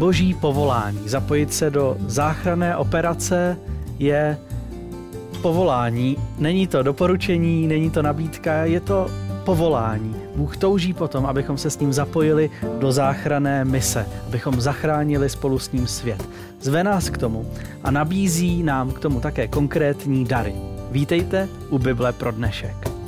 boží povolání. Zapojit se do záchranné operace je povolání. Není to doporučení, není to nabídka, je to povolání. Bůh touží potom, abychom se s ním zapojili do záchranné mise, abychom zachránili spolu s ním svět. Zve nás k tomu a nabízí nám k tomu také konkrétní dary. Vítejte u Bible pro dnešek.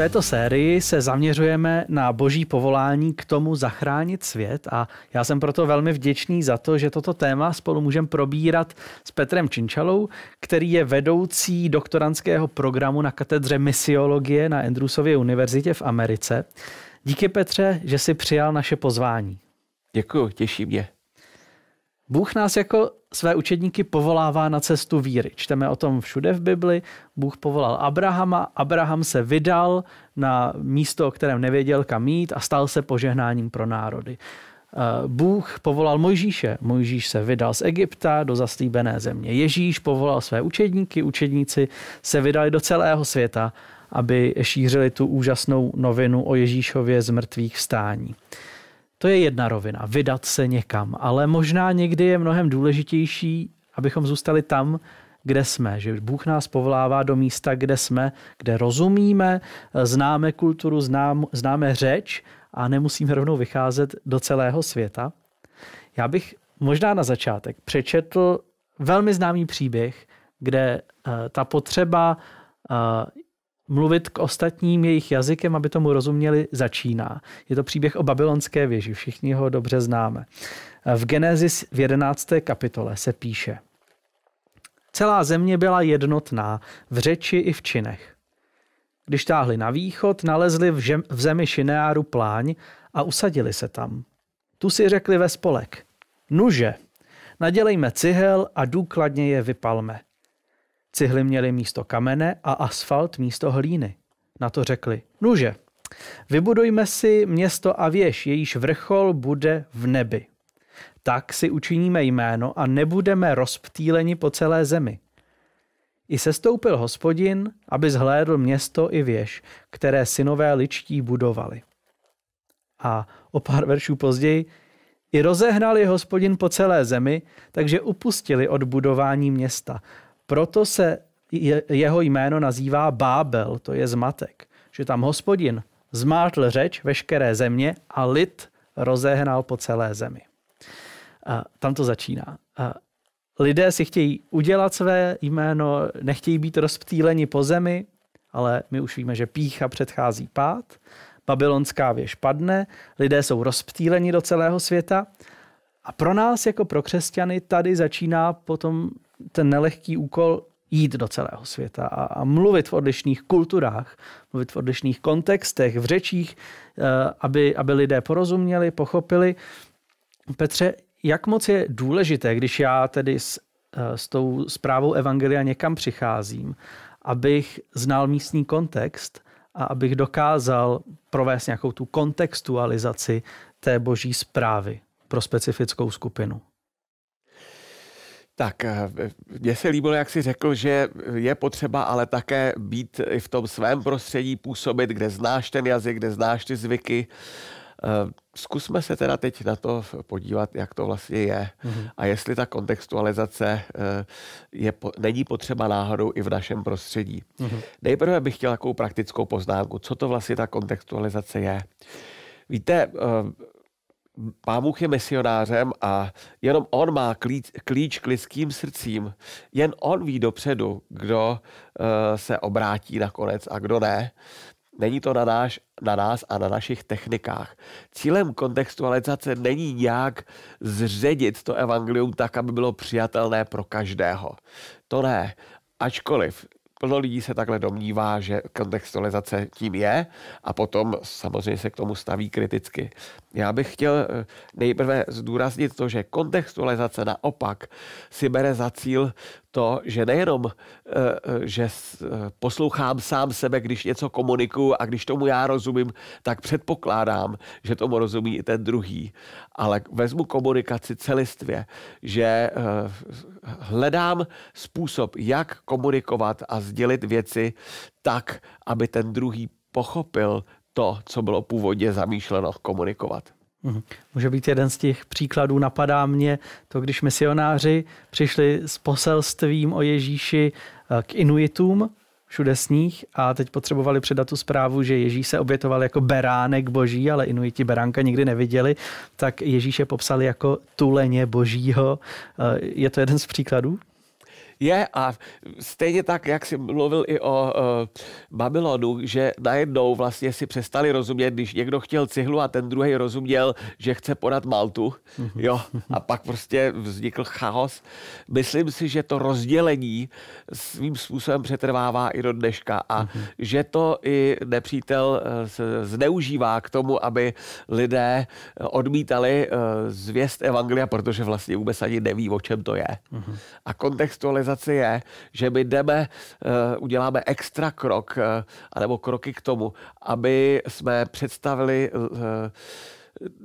Této sérii se zaměřujeme na boží povolání k tomu zachránit svět a já jsem proto velmi vděčný za to, že toto téma spolu můžeme probírat s Petrem Činčalou, který je vedoucí doktorantského programu na katedře misiologie na Andrewsově univerzitě v Americe. Díky Petře, že si přijal naše pozvání. Děkuji, těší mě. Bůh nás jako své učedníky povolává na cestu víry. Čteme o tom všude v Bibli. Bůh povolal Abrahama, Abraham se vydal na místo, o kterém nevěděl kam jít a stal se požehnáním pro národy. Eh, Bůh povolal Mojžíše. Mojžíš se vydal z Egypta do zaslíbené země. Ježíš povolal své učedníky. Učedníci se vydali do celého světa, aby šířili tu úžasnou novinu o Ježíšově z mrtvých vstání. To je jedna rovina, vydat se někam, ale možná někdy je mnohem důležitější, abychom zůstali tam, kde jsme, že Bůh nás povolává do místa, kde jsme, kde rozumíme, známe kulturu, znám, známe řeč a nemusíme rovnou vycházet do celého světa. Já bych možná na začátek přečetl velmi známý příběh, kde uh, ta potřeba uh, mluvit k ostatním jejich jazykem, aby tomu rozuměli, začíná. Je to příběh o babylonské věži, všichni ho dobře známe. V Genesis v 11. kapitole se píše Celá země byla jednotná v řeči i v činech. Když táhli na východ, nalezli v, žem, v zemi Šineáru pláň a usadili se tam. Tu si řekli ve spolek, nuže, nadělejme cihel a důkladně je vypalme. Cihly měly místo kamene a asfalt místo hlíny. Na to řekli, nuže, vybudujme si město a věž, jejíž vrchol bude v nebi. Tak si učiníme jméno a nebudeme rozptýleni po celé zemi. I sestoupil hospodin, aby zhlédl město i věž, které synové ličtí budovali. A o pár veršů později i rozehnali hospodin po celé zemi, takže upustili od budování města proto se jeho jméno nazývá Bábel, to je zmatek. Že tam hospodin zmátl řeč veškeré země a lid rozehnal po celé zemi. A tam to začíná. A lidé si chtějí udělat své jméno, nechtějí být rozptýleni po zemi, ale my už víme, že pícha předchází pád, babylonská věž padne, lidé jsou rozptýleni do celého světa a pro nás jako pro křesťany tady začíná potom ten nelehký úkol jít do celého světa a, a mluvit v odlišných kulturách, mluvit v odlišných kontextech, v řečích, eh, aby, aby lidé porozuměli, pochopili. Petře, jak moc je důležité, když já tedy s, eh, s tou zprávou Evangelia někam přicházím, abych znal místní kontext a abych dokázal provést nějakou tu kontextualizaci té boží zprávy pro specifickou skupinu. Tak, eh, mně se líbilo, jak jsi řekl, že je potřeba ale také být i v tom svém prostředí, působit, kde znáš ten jazyk, kde znáš ty zvyky. Eh, zkusme se teda teď na to podívat, jak to vlastně je mm-hmm. a jestli ta kontextualizace eh, je, není potřeba náhodou i v našem prostředí. Mm-hmm. Nejprve bych chtěl takovou praktickou poznámku, co to vlastně ta kontextualizace je. Víte, Pán Bůh je misionářem a jenom on má klíč, klíč k lidským srdcím. Jen on ví dopředu, kdo uh, se obrátí nakonec a kdo ne. Není to na, náš, na nás a na našich technikách. Cílem kontextualizace není nějak zředit to evangelium tak, aby bylo přijatelné pro každého. To ne. Ačkoliv Plno lidí se takhle domnívá, že kontextualizace tím je a potom samozřejmě se k tomu staví kriticky. Já bych chtěl eh, nejprve zdůraznit to, že kontextualizace naopak si bere za cíl to, že nejenom, eh, eh, že poslouchám sám sebe, když něco komunikuju a když tomu já rozumím, tak předpokládám, že tomu rozumí i ten druhý. Ale vezmu komunikaci celistvě, že hledám způsob, jak komunikovat a sdělit věci tak, aby ten druhý pochopil to, co bylo původně zamýšleno komunikovat. Mhm. Může být jeden z těch příkladů, napadá mě to, když misionáři přišli s poselstvím o Ježíši eh, k Inuitům, všude sníh a teď potřebovali předat tu zprávu, že Ježíš se obětoval jako beránek boží, ale Inuiti beránka nikdy neviděli, tak Ježíše popsali jako tuleně božího. Eh, je to jeden z příkladů? Je a stejně tak, jak jsi mluvil i o uh, Babylonu, že najednou vlastně si přestali rozumět, když někdo chtěl cihlu a ten druhý rozuměl, že chce podat maltu, mhm. jo, a pak prostě vznikl chaos. Myslím si, že to rozdělení svým způsobem přetrvává i do dneška a mhm. že to i nepřítel uh, zneužívá k tomu, aby lidé odmítali uh, zvěst evangelia, protože vlastně vůbec ani neví, o čem to je. Mhm. A kontextualizace organizaci je, že my jdeme, eh, uděláme extra krok, eh, anebo kroky k tomu, aby jsme představili eh,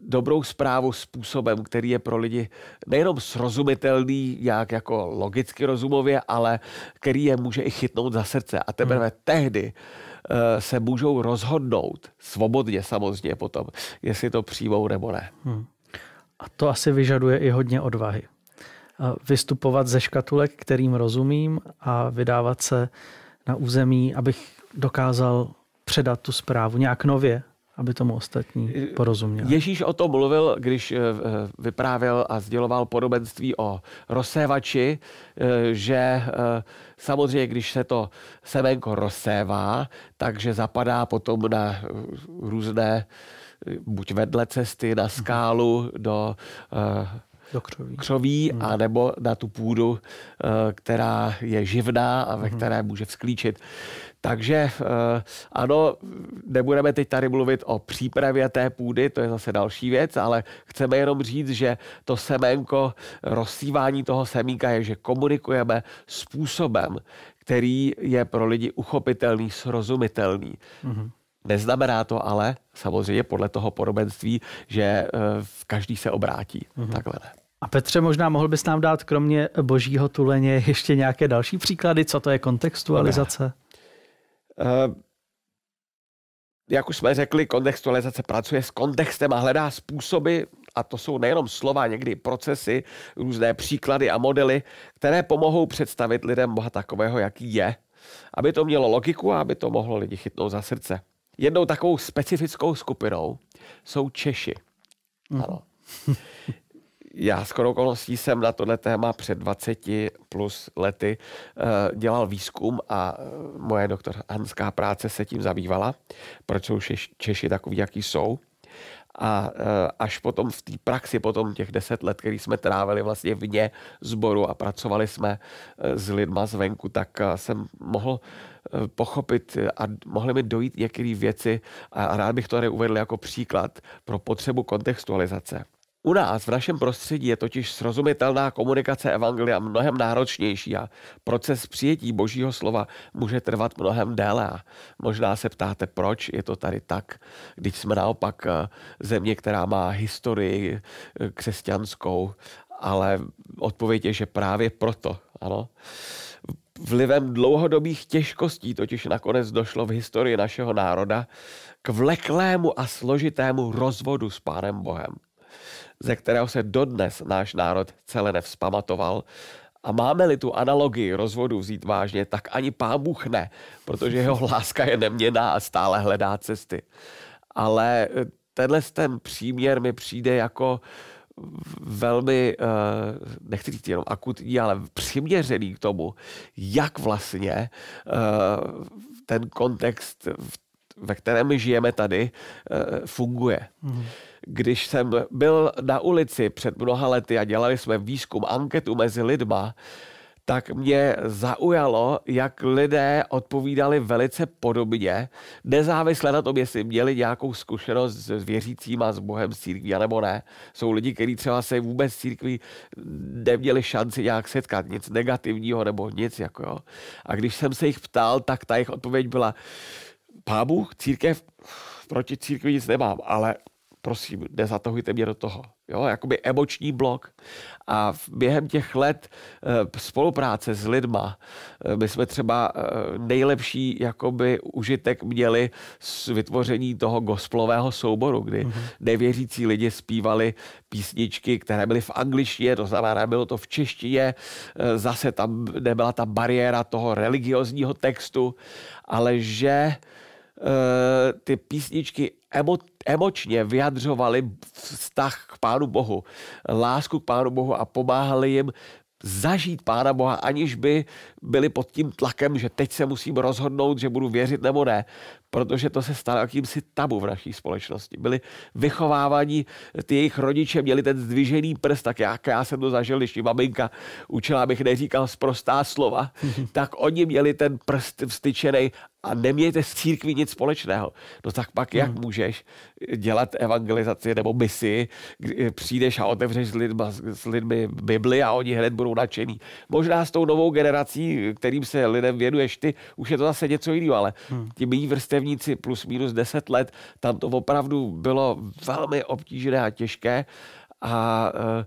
dobrou zprávu způsobem, který je pro lidi nejenom srozumitelný, jak jako logicky rozumově, ale který je může i chytnout za srdce. A teprve hmm. tehdy se můžou rozhodnout, svobodně samozřejmě potom, jestli to přijmou nebo ne. Hmm. A to asi vyžaduje i hodně odvahy vystupovat ze škatulek, kterým rozumím a vydávat se na území, abych dokázal předat tu zprávu nějak nově, aby tomu ostatní porozuměli. Ježíš o tom mluvil, když eh, vyprávěl a sděloval podobenství o rozsévači, eh, že eh, samozřejmě, když se to semenko rozsévá, takže zapadá potom na různé buď vedle cesty, na skálu, do do křoví, křoví hmm. a nebo na tu půdu, eh, která je živná a ve hmm. které může vzklíčit. Takže eh, ano, nebudeme teď tady mluvit o přípravě té půdy, to je zase další věc, ale chceme jenom říct, že to semenko, rozsívání toho semínka je, že komunikujeme způsobem, který je pro lidi uchopitelný, srozumitelný. Mm-hmm. Neznamená to ale, samozřejmě podle toho podobenství, že eh, v každý se obrátí. Mm-hmm. Takhle ne. A Petře, možná mohl bys nám dát kromě božího tuleně ještě nějaké další příklady, co to je kontextualizace? Uh, jak už jsme řekli, kontextualizace pracuje s kontextem a hledá způsoby, a to jsou nejenom slova, někdy procesy, různé příklady a modely, které pomohou představit lidem Boha takového, jaký je, aby to mělo logiku a aby to mohlo lidi chytnout za srdce. Jednou takovou specifickou skupinou jsou Češi. Mm. Ano. Já skoro okolností jsem na tohle téma před 20 plus lety uh, dělal výzkum a uh, moje doktoranská práce se tím zabývala, proč jsou Češi takový, jaký jsou. A uh, až potom v té praxi, potom těch deset let, který jsme trávili vlastně vně sboru a pracovali jsme s lidma zvenku, tak jsem mohl pochopit a mohly mi dojít některé věci a rád bych to tady uvedl jako příklad pro potřebu kontextualizace. U nás v našem prostředí je totiž srozumitelná komunikace evangelia mnohem náročnější a proces přijetí božího slova může trvat mnohem déle. A možná se ptáte, proč je to tady tak, když jsme naopak eh, země, která má historii eh, křesťanskou, ale odpověď je, že právě proto, ano. Vlivem dlouhodobých těžkostí totiž nakonec došlo v historii našeho národa k vleklému a složitému rozvodu s Pánem Bohem, ze kterého se dodnes náš národ celé nevzpamatoval. A máme-li tu analogii rozvodu vzít vážně, tak ani Pán Bůh ne, protože jeho láska je neměná a stále hledá cesty. Ale tenhle ten příměr mi přijde jako uh, velmi, eh, nechci říct jenom akutní, ale přiměřený k tomu, jak vlastně eh, ten kontext, ve kterém žijeme tady, eh, funguje. Mm. Když jsem byl na ulici před mnoha lety a dělali jsme výzkum, anketu mezi lidma, tak mě zaujalo, jak lidé odpovídali velice podobně, nezávisle na tom, jestli měli nějakou zkušenost s věřícíma, s Bohem, s církví, nebo ne. Jsou lidi, kteří třeba se vůbec s církví neměli šanci nějak setkat, nic negativního nebo nic. Jako jo. A když jsem se jich ptal, tak ta jejich odpověď byla, pábu, církev, proti církvi nic nemám, ale prosím, nezatahujte mě do toho. Jo, jakoby emoční blok. A během těch let e, spolupráce s lidma, e, my jsme třeba e, nejlepší jakoby užitek měli z vytvoření toho gospelového souboru, kdy mm-hmm. nevěřící lidi zpívali písničky, které byly v angličtině, to znamená, bylo to v češtině, zase tam nebyla ta bariéra toho religiozního textu, ale že ty písničky emo, emočně vyjadřovali vztah k Pánu Bohu, lásku k Pánu Bohu a pomáhali jim zažít Pána Boha, aniž by byli pod tím tlakem, že teď se musím rozhodnout, že budu věřit nebo ne, protože to se stalo jakýmsi tabu v naší společnosti. Byli vychovávaní, ty jejich rodiče měli ten zdvižený prst, tak jak já jsem to zažil, když maminka učila, abych neříkal sprostá slova, tak oni měli ten prst vstyčený a nemějte s církví nic společného. No tak pak jak hmm. můžeš dělat evangelizaci nebo misi, kdy přijdeš a otevřeš s, lidma, s lidmi Bibli a oni hned budou nadšení. Možná s tou novou generací, kterým se lidem věnuješ ty, už je to zase něco jiného, ale hmm. ti mý vrstevníci plus minus 10 let, tam to opravdu bylo velmi obtížné a těžké. A uh,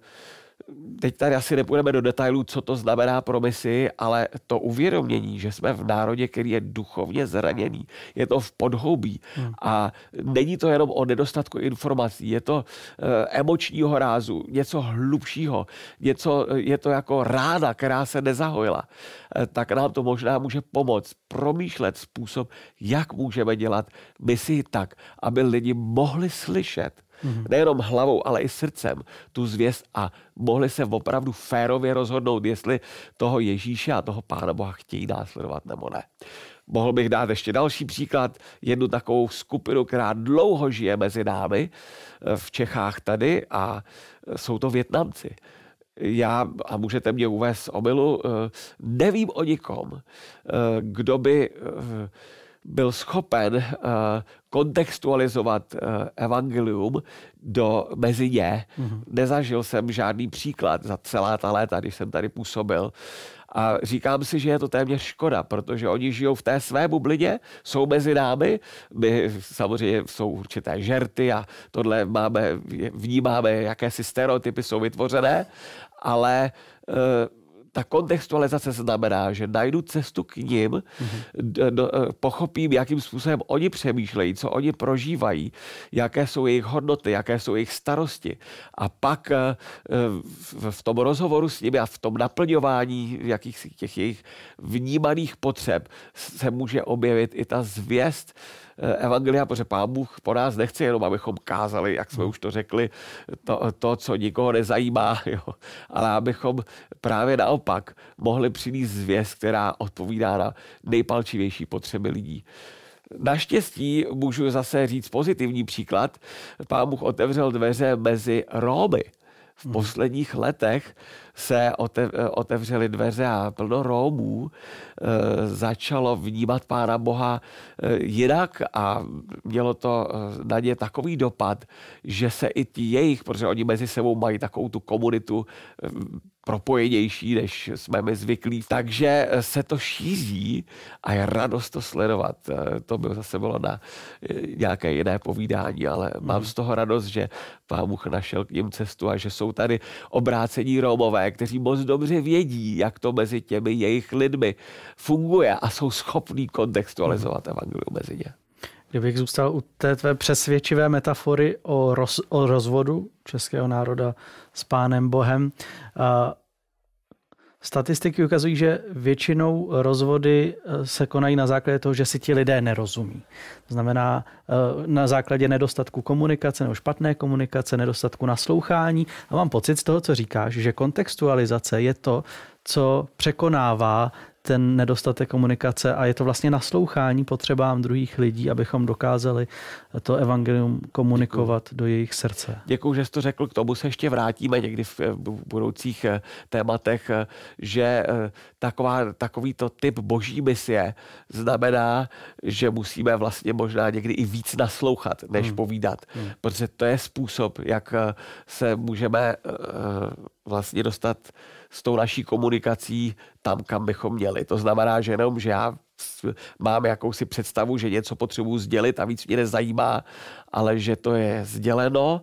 teď tady asi nepůjdeme do detailů, co to znamená pro misi, ale to uvědomění, že jsme v národě, který je duchovně zraněný, je to v podhoubí hmm. a není to jenom o nedostatku informací, je to e, emočního rázu, něco hlubšího, něco, je to jako ráda, která se nezahojila, e, tak nám to možná může pomoct promýšlet způsob, jak můžeme dělat misi tak, aby lidi mohli slyšet Mm-hmm. Nejenom hlavou, ale i srdcem tu zvěst a mohli se opravdu férově rozhodnout, jestli toho Ježíše a toho Pána Boha chtějí následovat nebo ne. Mohl bych dát ještě další příklad, jednu takovou skupinu, která dlouho žije mezi námi eh, v Čechách tady a eh, jsou to Větnamci já, a můžete mě uvést omilu, eh, nevím o nikom, kdo by byl schopen uh, kontextualizovat uh, evangelium do mezi ně. Mm-hmm. Nezažil jsem žádný příklad za celá ta léta, když jsem tady působil. A říkám si, že je to téměř škoda, protože oni žijou v té své bublině, jsou mezi námi, my samozřejmě jsou určité žerty a tohle máme, vnímáme, jaké si stereotypy jsou vytvořené, ale uh, ta kontextualizace znamená, že najdu cestu k ním, mm-hmm. do, eh, pochopím, jakým způsobem oni přemýšlejí, co oni prožívají, jaké jsou jejich hodnoty, jaké jsou jejich starosti. A pak eh, v tom rozhovoru s nimi a v tom naplňování jakých těch jejich vnímaných potřeb se může objevit i ta zvěst, evangelia, protože pán Bůh po nás nechce jenom, abychom kázali, jak jsme už to řekli, to, to co nikoho nezajímá, jo, ale abychom právě naopak mohli přinést zvěst, která odpovídá na nejpalčivější potřeby lidí. Naštěstí můžu zase říct pozitivní příklad. Pán Bůh otevřel dveře mezi Rómy. V posledních letech se otevřely dveře a plno Rómů e, začalo vnímat Pána Boha e, jinak a mělo to na ně takový dopad, že se i ti jejich, protože oni mezi sebou mají takovou tu komunitu propojenější, než jsme my zvyklí. Takže se to šíří a je radost to sledovat. To by zase bylo na nějaké jiné povídání, ale mám z toho radost, že Pán Bůh našel k ním cestu a že jsou tady obrácení Rómové, kteří moc dobře vědí, jak to mezi těmi jejich lidmi funguje a jsou schopní kontextualizovat hmm. evangelium mezi ně. Kdybych zůstal u té tvé přesvědčivé metafory o, roz, o rozvodu českého národa s pánem Bohem, Statistiky ukazují, že většinou rozvody e, se konají na základě toho, že si ti lidé nerozumí. To znamená e, na základě nedostatku komunikace nebo špatné komunikace, nedostatku naslouchání. A mám pocit z toho, co říkáš, že kontextualizace je to, co překonává ten nedostatek komunikace a je to vlastně naslouchání potřebám druhých lidí, abychom dokázali to evangelium komunikovat Děkuju. do jejich srdce. Děkuji, že jsi to řekl, k tomu se ještě vrátíme někdy v budoucích eh, tématech, eh, že eh, taková, takovýto typ boží misie znamená, že musíme vlastně možná někdy i víc naslouchat, než hmm. povídat, hmm. protože to je způsob, jak se můžeme vlastně dostat s tou naší komunikací tam, kam bychom měli. To znamená, že jenom, že já mám jakousi představu, že něco potřebuji sdělit a víc mě nezajímá, ale že to je sděleno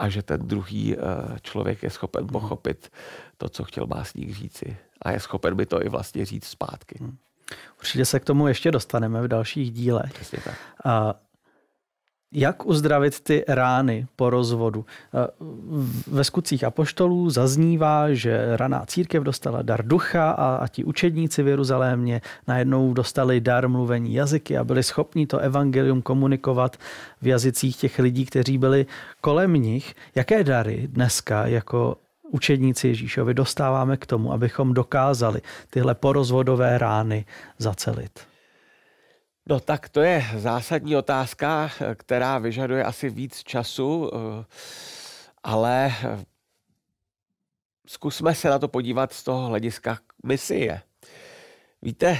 a že ten druhý eh, člověk je schopen hmm. pochopit to, co chtěl básník říci. A je schopen by to i vlastně říct zpátky. Hmm. Určitě se k tomu ještě dostaneme v dalších dílech. Přesně tak. A jak uzdravit ty rány po rozvodu? Ve skutcích apoštolů zaznívá, že raná církev dostala dar ducha a, a ti učedníci v Jeruzalémě najednou dostali dar mluvení jazyky a byli schopni to evangelium komunikovat v jazycích těch lidí, kteří byli kolem nich. Jaké dary dneska jako učedníci Ježíšovi dostáváme k tomu, abychom dokázali tyhle porozvodové rány zacelit? No tak to je zásadní otázka, která vyžaduje asi víc času, eh, ale zkusme se na to podívat z toho hlediska misie. Víte,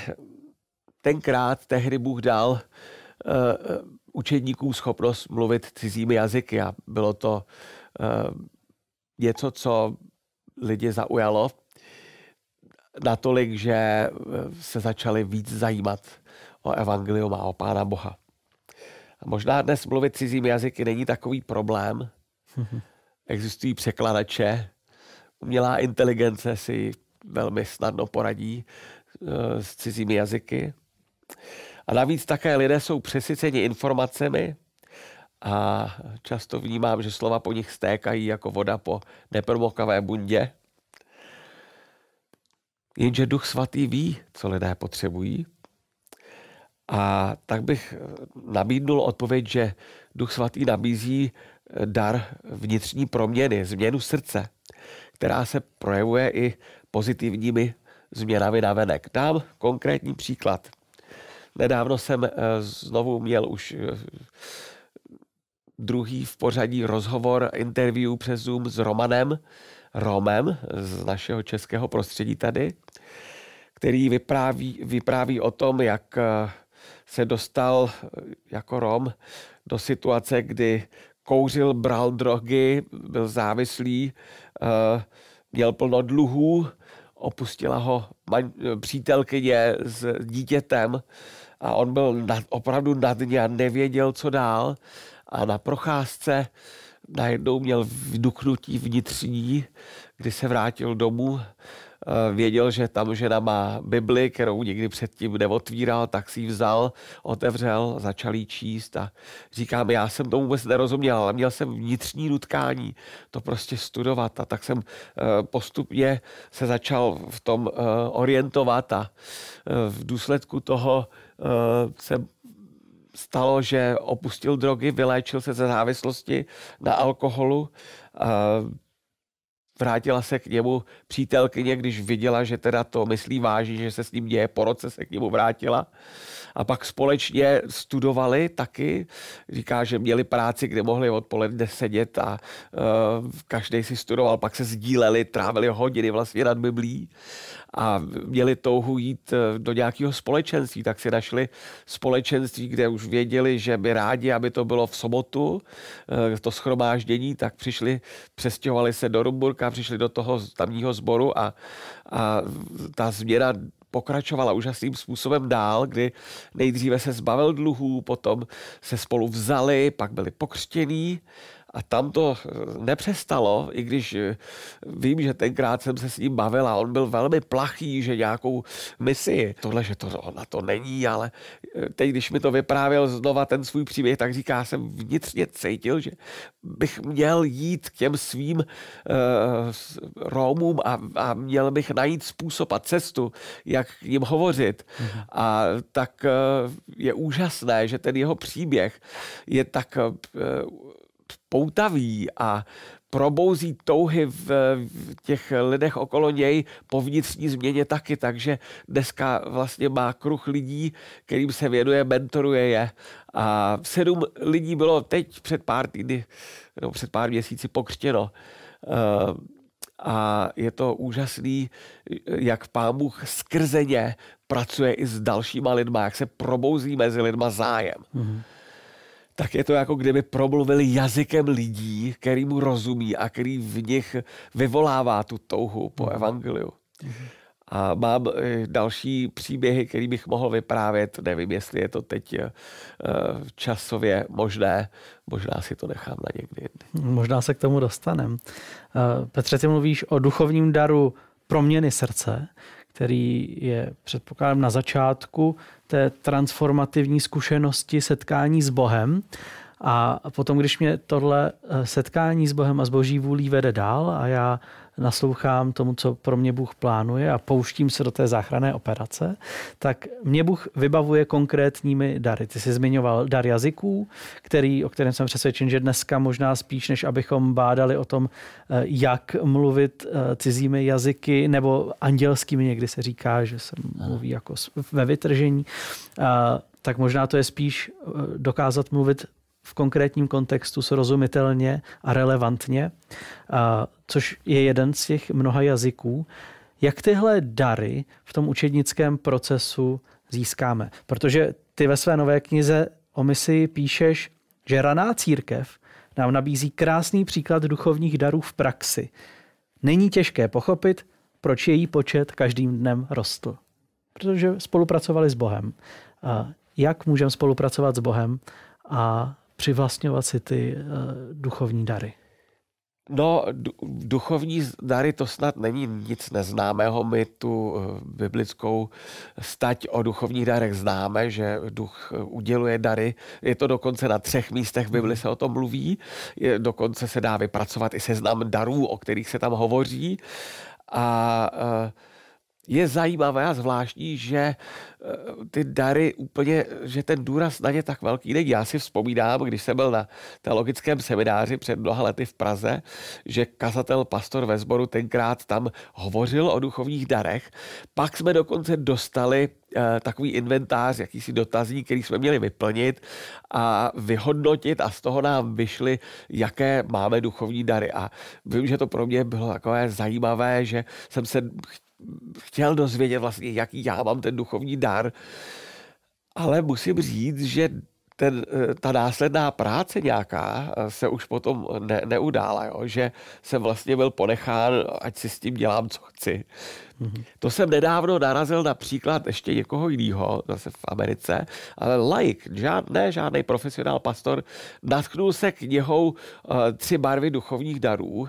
tenkrát tehdy Bůh dal uh, učedníkům schopnost mluvit cizími jazyky a bylo to něco, co lidi zaujalo natolik, že se začali víc zajímat o evangelium a o Pána Boha. A možná dnes mluvit cizími jazyky není takový problém. Existují překladače, umělá inteligence si velmi snadno poradí eh, s cizími jazyky. A navíc také lidé jsou přesyceni informacemi a často vnímám, že slova po nich stékají jako voda po nepromokavé bundě. Jenže Duch Svatý ví, co lidé potřebují a tak bych eh, nabídnul odpověď, že Duch Svatý nabízí eh, dar vnitřní proměny, změnu srdce, která se projevuje i pozitivními změnami na venek. Dám konkrétní příklad. Nedávno jsem eh, znovu měl už druhý v pořadí rozhovor, interview přes Zoom s Romanem Romem z našeho českého prostředí tady, který vypráví, vypráví o tom, jak se dostal eh, jako Rom do situace, kdy kouřil, bral drogy, byl závislý, eh, měl plno dluhů, opustila ho přítelkyně s dítětem a on byl nad, opravdu na dně a nevěděl, co dál. A na procházce najednou měl vduknutí vnitřní, kdy se vrátil domů Eh, věděl, že tam žena má Bibli, kterou nikdy předtím neotvíral, tak si ji vzal, otevřel, začal jí číst a říkám, já jsem tomu vůbec nerozuměl, ale měl jsem vnitřní nutkání to prostě studovat. A tak jsem eh, postupně se začal v tom eh, orientovat a v důsledku toho jsem stalo, že opustil drogy, vyléčil se ze závislosti na alkoholu vrátila se k němu přítelkyně, když viděla, že teda to myslí vážně, že se s ním děje, po roce se k němu vrátila. A pak společně studovali taky. Říká, že měli práci, kde mohli odpoledne sedět a uh, každý si studoval, pak se sdíleli, trávili hodiny vlastně nad Biblí a měli touhu jít eh, do nějakého společenství, tak si našli společenství, kde už věděli, že by rádi, aby to bylo v sobotu, eh, to schromáždění, tak přišli, přestěhovali se do Rumburka, přišli do toho tamního sboru a, a ta změna pokračovala úžasným způsobem dál, kdy nejdříve se zbavil dluhů, potom se spolu vzali, pak byli pokřtění a tam to eh, nepřestalo, i když eh, vím, že tenkrát jsem se s ním bavil a on byl velmi plachý, že nějakou misi, tohle, že to na to není, ale eh, teď, když mi to vyprávěl znova ten svůj příběh, tak říká, jsem vnitřně cítil, že bych měl jít k těm svým uh, Rómům a, a měl bych najít způsob a cestu, jak k ním hovořit. Mm-hmm. A tak uh, je úžasné, že ten jeho příběh je tak uh, poutavý a probouzí touhy v, těch lidech okolo něj po vnitřní změně taky, takže dneska vlastně má kruh lidí, kterým se věnuje, mentoruje je. A sedm lidí bylo teď před pár týdny, no před pár měsíci pokřtěno. Eh, a je to úžasný, jak pán Bůh skrze ně pracuje i s dalšíma lidma, jak se probouzí mezi lidma zájem. Mm-hmm tak je to jako kdyby promluvili jazykem lidí, který mu rozumí a který v nich vyvolává tu touhu po mhm. evangeliu. Mm-hmm. A mám další příběhy, které bych mohl vyprávět. Nevím, jestli je to teď časově možné. Možná si to nechám na někdy. Možná se k tomu dostaneme. Petře, ty mluvíš o duchovním daru proměny srdce, který je předpokládám na začátku té transformativní zkušenosti setkání s Bohem. A potom, když mě tohle eh, setkání s Bohem a s Boží vůlí vede dál a já naslouchám tomu, co pro mě Bůh plánuje a pouštím se do té záchranné operace, tak mě Bůh vybavuje konkrétními dary. Ty jsi zmiňoval dar jazyků, který, o kterém jsem přesvědčen, že dneska možná spíš, než abychom bádali o tom, eh, jak mluvit eh, cizími jazyky nebo andělskými, někdy se říká, že se mluví jako ve vytržení, tak možná to je spíš dokázat mluvit v konkrétním kontextu srozumitelně a relevantně, což je jeden z těch mnoha jazyků. Jak tyhle dary v tom učednickém procesu získáme? Protože ty ve své nové knize o misi píšeš, že raná církev nám nabízí krásný příklad duchovních darů v praxi. Není těžké pochopit, proč její počet každým dnem rostl. Protože spolupracovali s Bohem. Jak můžeme spolupracovat s Bohem a přivlastňovat si ty uh, duchovní dary? No, duchovní dary to snad není nic neznámého. My tu eh, biblickou stať o duchovních darech známe, že duch eh, uděluje dary. Je to dokonce na třech místech v Bibli se o tom mluví. Je, dokonce se dá vypracovat i seznam darů, o kterých se tam hovoří. A uh, je zajímavé a zvláštní, že eh, ty dary úplně, že ten důraz na ně tak velký není. Já si vzpomínám, když jsem byl na teologickém semináři před mnoha lety v Praze, že kazatel pastor ve sboru tenkrát tam hovořil o duchovních darech. Pak jsme dokonce dostali eh, takový inventář, jakýsi dotazník, který jsme měli vyplnit a vyhodnotit a z toho nám vyšly, jaké máme duchovní dary. A vím, že to pro mě bylo takové zajímavé, že jsem se chtěl dozvědět vlastně, jaký já mám ten duchovní dar, ale musím říct, že ten, eh, ta následná práce nějaká eh, se už potom ne, neudála, jo? že jsem vlastně byl ponechán, ať si s tím dělám, co chci. Mm-hmm. To jsem nedávno narazil například ještě někoho jiného, zase v Americe, ale like, žád, ne žádný profesionál pastor, natknul se knihou uh, Tři barvy duchovních darů, uh,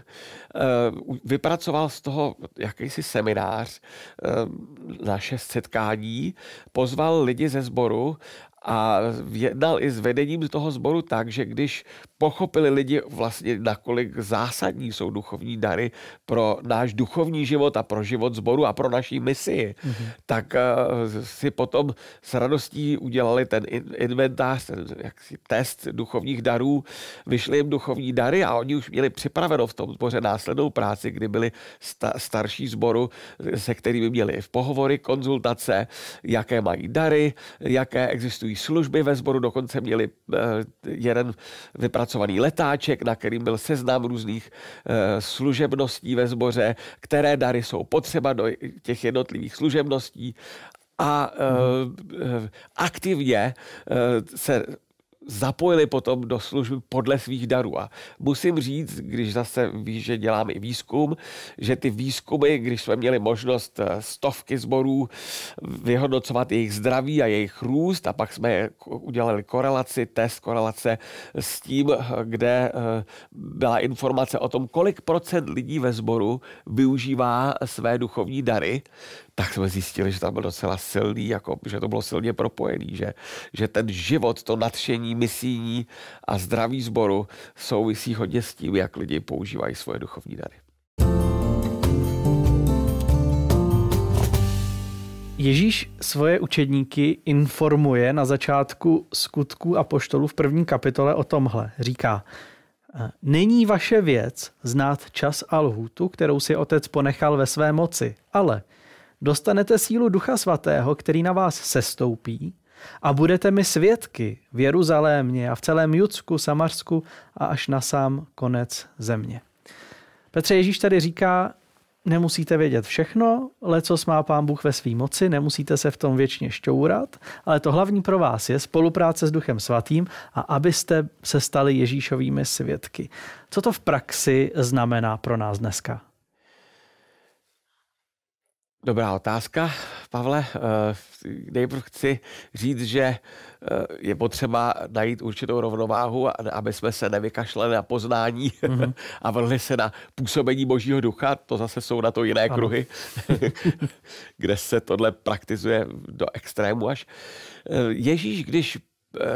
vypracoval z toho jakýsi seminář uh, na šest setkání, pozval lidi ze sboru a jednal i s vedením toho sboru tak, že když pochopili lidi vlastně, nakolik zásadní jsou duchovní dary pro náš duchovní život a pro život sboru a pro naší misi, mm-hmm. tak uh, si potom s radostí udělali ten inventář, ten jaksi test duchovních darů, vyšly jim duchovní dary a oni už měli připraveno v tom sboře následnou práci, kdy byli sta- starší sboru, se kterými měli v pohovory, konzultace, jaké mají dary, jaké existují služby ve sboru, dokonce měli uh, jeden vypracovaný zpracovaný letáček, na kterým byl seznam různých e, služebností ve sboře, které dary jsou potřeba do těch jednotlivých služebností. A e, aktivně e, se zapojili potom do služby podle svých darů. A musím říct, když zase víš, že dělám i výzkum, že ty výzkumy, když jsme měli možnost eh, stovky zborů vyhodnocovat jejich zdraví a jejich růst a pak jsme udělali korelaci, test korelace s tím, kde eh, byla informace o tom, kolik procent lidí ve sboru využívá své duchovní dary, tak jsme zjistili, že tam byl docela silný, jako, že to bylo silně propojený, že, že ten život, to nadšení misijní a zdraví sboru souvisí hodně s tím, jak lidi používají svoje duchovní dary. Ježíš svoje učedníky informuje na začátku skutků a poštolů v první kapitole o tomhle. Říká, Není vaše věc znát čas a lhůtu, kterou si otec ponechal ve své moci, ale dostanete sílu Ducha Svatého, který na vás sestoupí a budete mi svědky v Jeruzalémě a v celém Judsku, Samarsku a až na sám konec země. Petře Ježíš tady říká, nemusíte vědět všechno, co má pán Bůh ve své moci, nemusíte se v tom věčně šťourat, ale to hlavní pro vás je spolupráce s Duchem Svatým a abyste se stali Ježíšovými svědky. Co to v praxi znamená pro nás dneska? Dobrá otázka, Pavle. Eh, nejprve chci říct, že eh, je potřeba najít určitou rovnováhu, aby jsme se nevykašleli na poznání mm-hmm. a vrhli se na působení božího ducha. To zase jsou na to jiné ano. kruhy, kde se tohle praktizuje do extrému až. Eh, Ježíš, když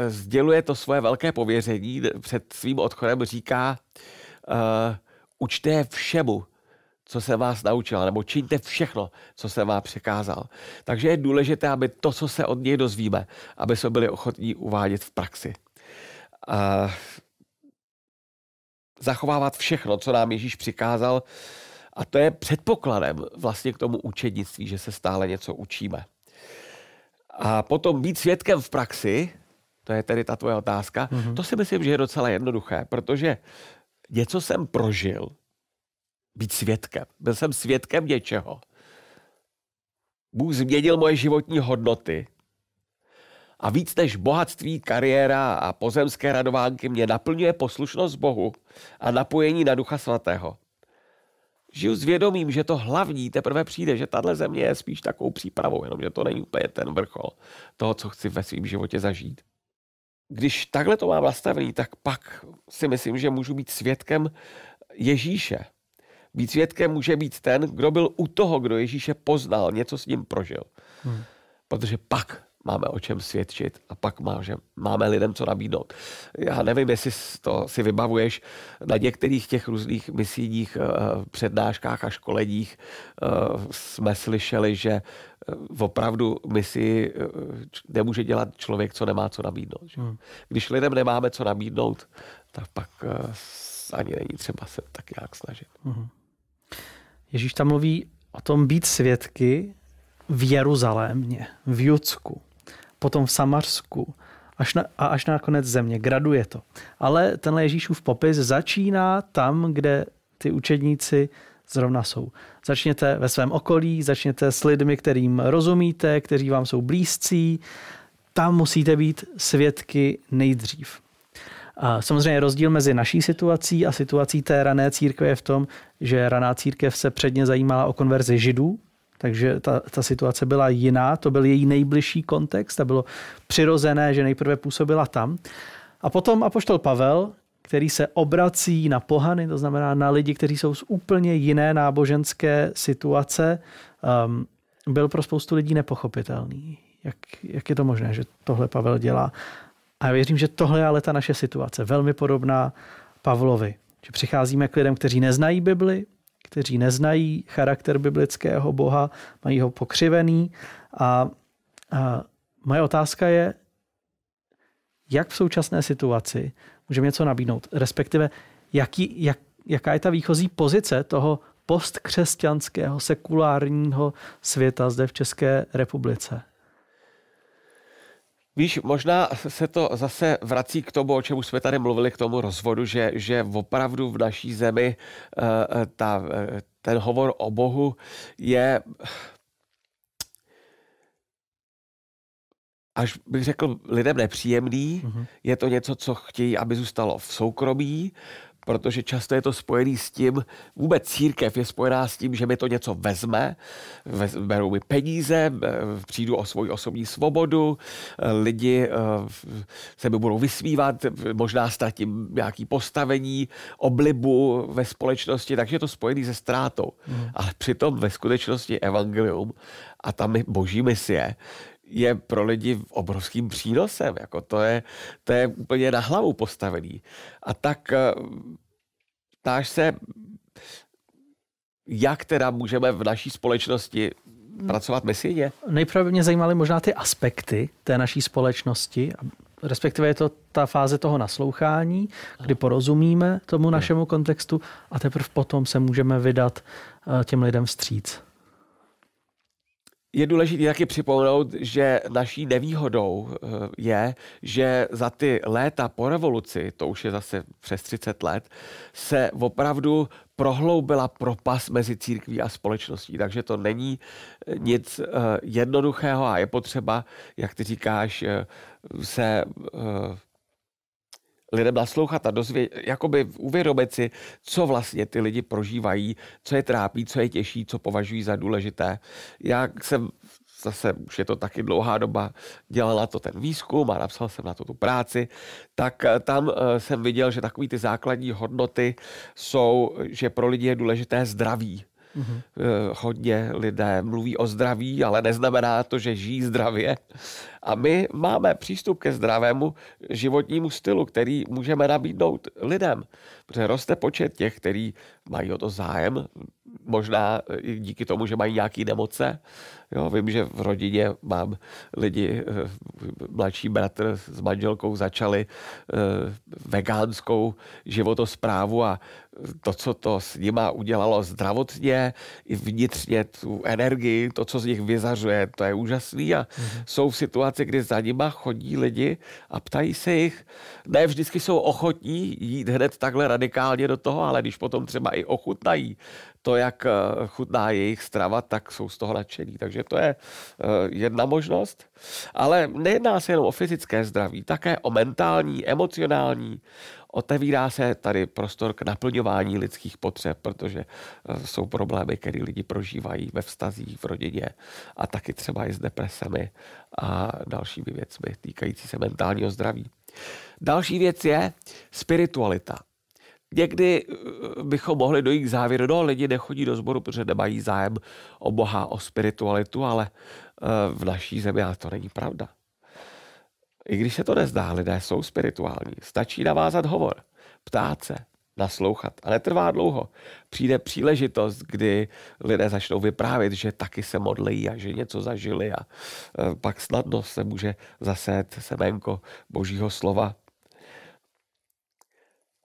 sděluje to svoje velké pověření, před svým odchodem říká, uh, učte všemu, co se vás naučila, nebo čiňte všechno, co se vám překázal. Takže je důležité, aby to, co se od něj dozvíme, aby jsme byli ochotní uvádět v praxi. A zachovávat všechno, co nám Ježíš přikázal, a to je předpokladem vlastně k tomu učednictví, že se stále něco učíme. A potom být svědkem v praxi, to je tedy ta tvoje otázka, mm-hmm. to si myslím, že je docela jednoduché, protože něco jsem prožil, být svědkem. Byl jsem svědkem něčeho. Bůh změnil moje životní hodnoty. A víc než bohatství, kariéra a pozemské radovánky mě naplňuje poslušnost Bohu a napojení na Ducha Svatého. Žiju s vědomím, že to hlavní teprve přijde, že tahle země je spíš takovou přípravou, jenom že to není úplně ten vrchol toho, co chci ve svém životě zažít. Když takhle to mám nastavený, tak pak si myslím, že můžu být svědkem Ježíše, být svědkem může být ten, kdo byl u toho, kdo Ježíše poznal, něco s ním prožil. Hmm. Protože pak máme o čem svědčit a pak má, že máme lidem co nabídnout. Já nevím, jestli to si vybavuješ na některých těch různých misijních uh, přednáškách a školeních uh, jsme slyšeli, že uh, opravdu misi nemůže dělat člověk, co nemá co nabídnout. Že? Hmm. Když lidem nemáme co nabídnout, tak pak ani není třeba se tak nějak snažit. Hmm. Ježíš tam mluví o tom být svědky v Jeruzalémě, v Judsku, potom v Samarsku až na, a až na konec země. Graduje to. Ale tenhle Ježíšův popis začíná tam, kde ty učedníci zrovna jsou. Začněte ve svém okolí, začněte s lidmi, kterým rozumíte, kteří vám jsou blízcí. Tam musíte být svědky nejdřív. A samozřejmě rozdíl mezi naší situací a situací té rané církve je v tom, že raná církev se předně zajímala o konverzi židů, takže ta, ta situace byla jiná, to byl její nejbližší kontext a bylo přirozené, že nejprve působila tam. A potom apoštol Pavel, který se obrací na pohany, to znamená na lidi, kteří jsou z úplně jiné náboženské situace, um, byl pro spoustu lidí nepochopitelný. Jak, jak je to možné, že tohle Pavel dělá? A věřím, že tohle je ale ta naše situace, velmi podobná Pavlovi. Že přicházíme k lidem, kteří neznají Bibli, kteří neznají charakter biblického Boha, mají ho pokřivený. A, a moje otázka je, jak v současné situaci můžeme něco nabídnout, respektive jaký, jak, jaká je ta výchozí pozice toho postkřesťanského sekulárního světa zde v České republice. Víš, možná se to zase vrací k tomu, o čem jsme tady mluvili, k tomu rozvodu, že, že opravdu v naší zemi uh, ta, uh, ten hovor o Bohu je až bych řekl lidem nepříjemný. Mm-hmm. Je to něco, co chtějí, aby zůstalo v soukromí, protože často je to spojený s tím, vůbec církev je spojená s tím, že mi to něco vezme, berou mi peníze, přijdu o svoji osobní svobodu, lidi eh, se mi budou vysmívat, možná ztratím nějaký postavení, oblibu ve společnosti, takže je to spojený se ztrátou. Mm. Ale přitom ve skutečnosti evangelium a tam boží misie je pro lidi obrovským přínosem. Jako to, je, to je úplně na hlavu postavený. A tak eh, ptáš se, jak teda můžeme v naší společnosti pracovat misijně? Nejprve mě zajímaly možná ty aspekty té naší společnosti, respektive je to ta fáze toho naslouchání, kdy porozumíme tomu našemu kontextu a teprve potom se můžeme vydat eh, těm lidem vstříc. Je důležité taky připomenout, že naší nevýhodou eh, je, že za ty léta po revoluci, to už je zase přes 30 let, se opravdu prohloubila propas mezi církví a společností. Takže to není eh, nic eh, jednoduchého a je potřeba, jak ty říkáš, se lidem naslouchat a dozvě, jakoby uvědomit si, co vlastně ty lidi prožívají, co je trápí, co je těžší, co považují za důležité. Já jsem zase už je to taky dlouhá doba, dělal na to ten výzkum a napsal jsem na to tu práci, tak eh, tam eh, jsem viděl, že takový ty základní hodnoty jsou, že pro lidi je důležité zdraví. Mm-hmm. Hodně lidé mluví o zdraví, ale neznamená to, že žijí zdravě. A my máme přístup ke zdravému životnímu stylu, který můžeme nabídnout lidem. Protože roste počet těch, kteří mají o to zájem, možná i díky tomu, že mají nějaké nemoce. Jo, vím, že v rodině mám lidi, eh, mladší bratr s manželkou začali eh, vegánskou životosprávu a to, co to s nima udělalo zdravotně i vnitřně tu energii, to, co z nich vyzařuje, to je úžasný a mm-hmm. jsou v situaci, kdy za nima chodí lidi a ptají se jich, ne vždycky jsou ochotní jít hned takhle radikálně do toho, ale když potom třeba i ochutnají to, jak eh, chutná jejich strava, tak jsou z toho nadšení. Takže to je eh, jedna možnost. Ale nejedná se jenom o fyzické zdraví, také o mentální, emocionální. Otevírá se tady prostor k naplňování lidských potřeb, protože eh, jsou problémy, které lidi prožívají ve vztazích, v rodině a taky třeba i s depresemi a dalšími věcmi týkající se mentálního zdraví. Další věc je spiritualita. Někdy eh, bychom mohli dojít k závěru, no lidi nechodí do sboru, protože nemají zájem o Boha, o spiritualitu, ale eh, v naší zemi ale to není pravda. I když se to nezdá, lidé jsou spirituální. Stačí navázat hovor, ptát se, naslouchat. A netrvá dlouho. Přijde příležitost, kdy lidé začnou vyprávět, že taky se modlí a že něco zažili a eh, pak snadno se může zasét semenko božího slova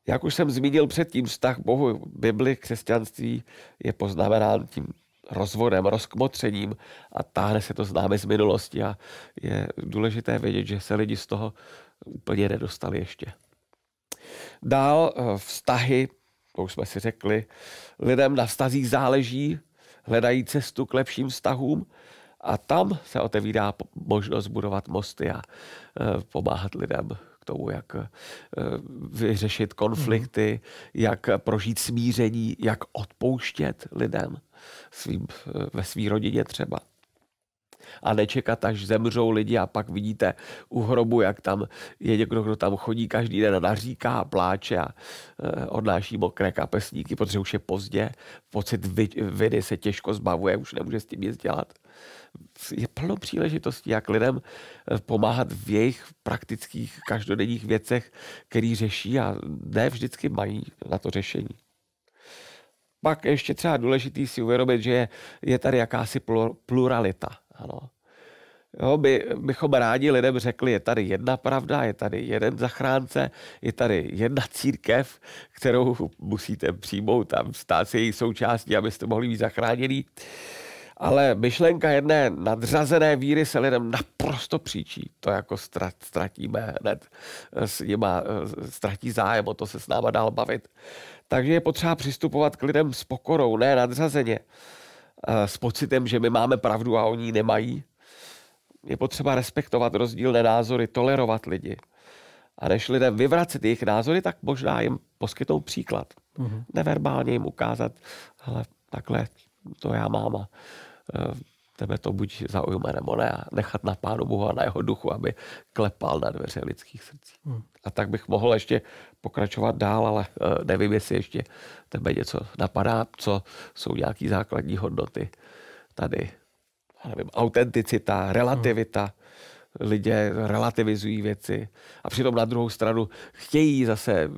jak už jsem zmínil předtím, vztah Bohu, Bibli, křesťanství je poznamenán tím rozvodem, rozkmotřením a táhne se to známe z minulosti a je důležité vědět, že se lidi z toho úplně nedostali ještě. Dál eh, vztahy, to už jsme si řekli, lidem na vztazích záleží, hledají cestu k lepším vztahům a tam se otevírá možnost budovat mosty a eh, pomáhat lidem k tomu, jak eh, vyřešit konflikty, mm. jak prožít smíření, jak odpouštět lidem svým, eh, ve své rodině třeba. A nečekat, až zemřou lidi a pak vidíte u hrobu, jak tam je někdo, kdo tam chodí každý den a naříká a pláče a eh, odnáší mokré kapesníky, protože už je pozdě, pocit viny se těžko zbavuje, už nemůže s tím nic dělat je plno příležitostí, jak lidem eh, pomáhat v jejich praktických každodenních věcech, který řeší a ne vždycky mají na to řešení. Pak ještě třeba důležitý si uvědomit, že je tady jakási pluralita. Ano. Jo, by, bychom rádi lidem řekli, je tady jedna pravda, je tady jeden zachránce, je tady jedna církev, kterou musíte přijmout a stát se její součástí, abyste mohli být zachráněni. Ale myšlenka jedné nadřazené víry se lidem naprosto příčí. To jako ztratíme hned s nima, ztratí zájem o to se s náma dál bavit. Takže je potřeba přistupovat k lidem s pokorou, ne nadřazeně. S pocitem, že my máme pravdu a oni nemají. Je potřeba respektovat rozdílné názory, tolerovat lidi. A než lidem vyvracet jejich názory, tak možná jim poskytnout příklad. Mm-hmm. Neverbálně jim ukázat, ale takhle to já mám a Eh, tebe to buď zaujme nebo ne a nechat na Pánu Bohu a na jeho duchu, aby klepal na dveře lidských srdcí. Hmm. A tak bych mohl ještě pokračovat dál, ale eh, nevím, jestli ještě tebe něco napadá, co jsou nějaké základní hodnoty tady. Nevím, autenticita, relativita, hmm. lidé relativizují věci a přitom na druhou stranu chtějí zase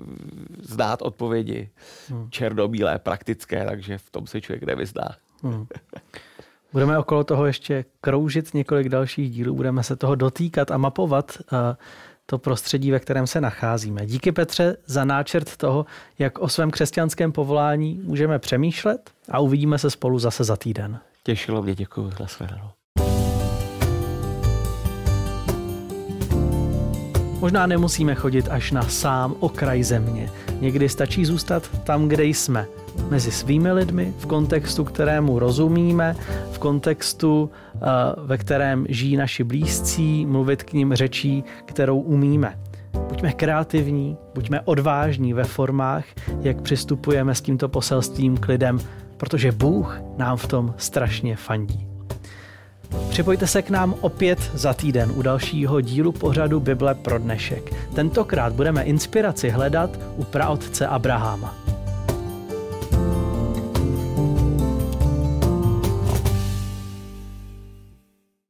znát odpovědi hmm. černobílé, praktické, takže v tom se člověk nevyzná. Hmm. Budeme okolo toho ještě kroužit několik dalších dílů, budeme se toho dotýkat a mapovat eh, to prostředí, ve kterém se nacházíme. Díky Petře za náčrt toho, jak o svém křesťanském povolání můžeme přemýšlet a uvidíme se spolu zase za týden. Těšilo mě, děkuji. Nasledanou. Možná nemusíme chodit až na sám okraj země. Někdy stačí zůstat tam, kde jsme – mezi svými lidmi, v kontextu, kterému rozumíme, v kontextu, eh, ve kterém žijí naši blízcí, mluvit k ním řečí, kterou umíme. Buďme kreativní, buďme odvážní ve formách, jak přistupujeme s tímto poselstvím k lidem, protože Bůh nám v tom strašně fandí. Připojte se k nám opět za týden u dalšího dílu pořadu Bible pro dnešek. Tentokrát budeme inspiraci hledat u praotce Abrahama.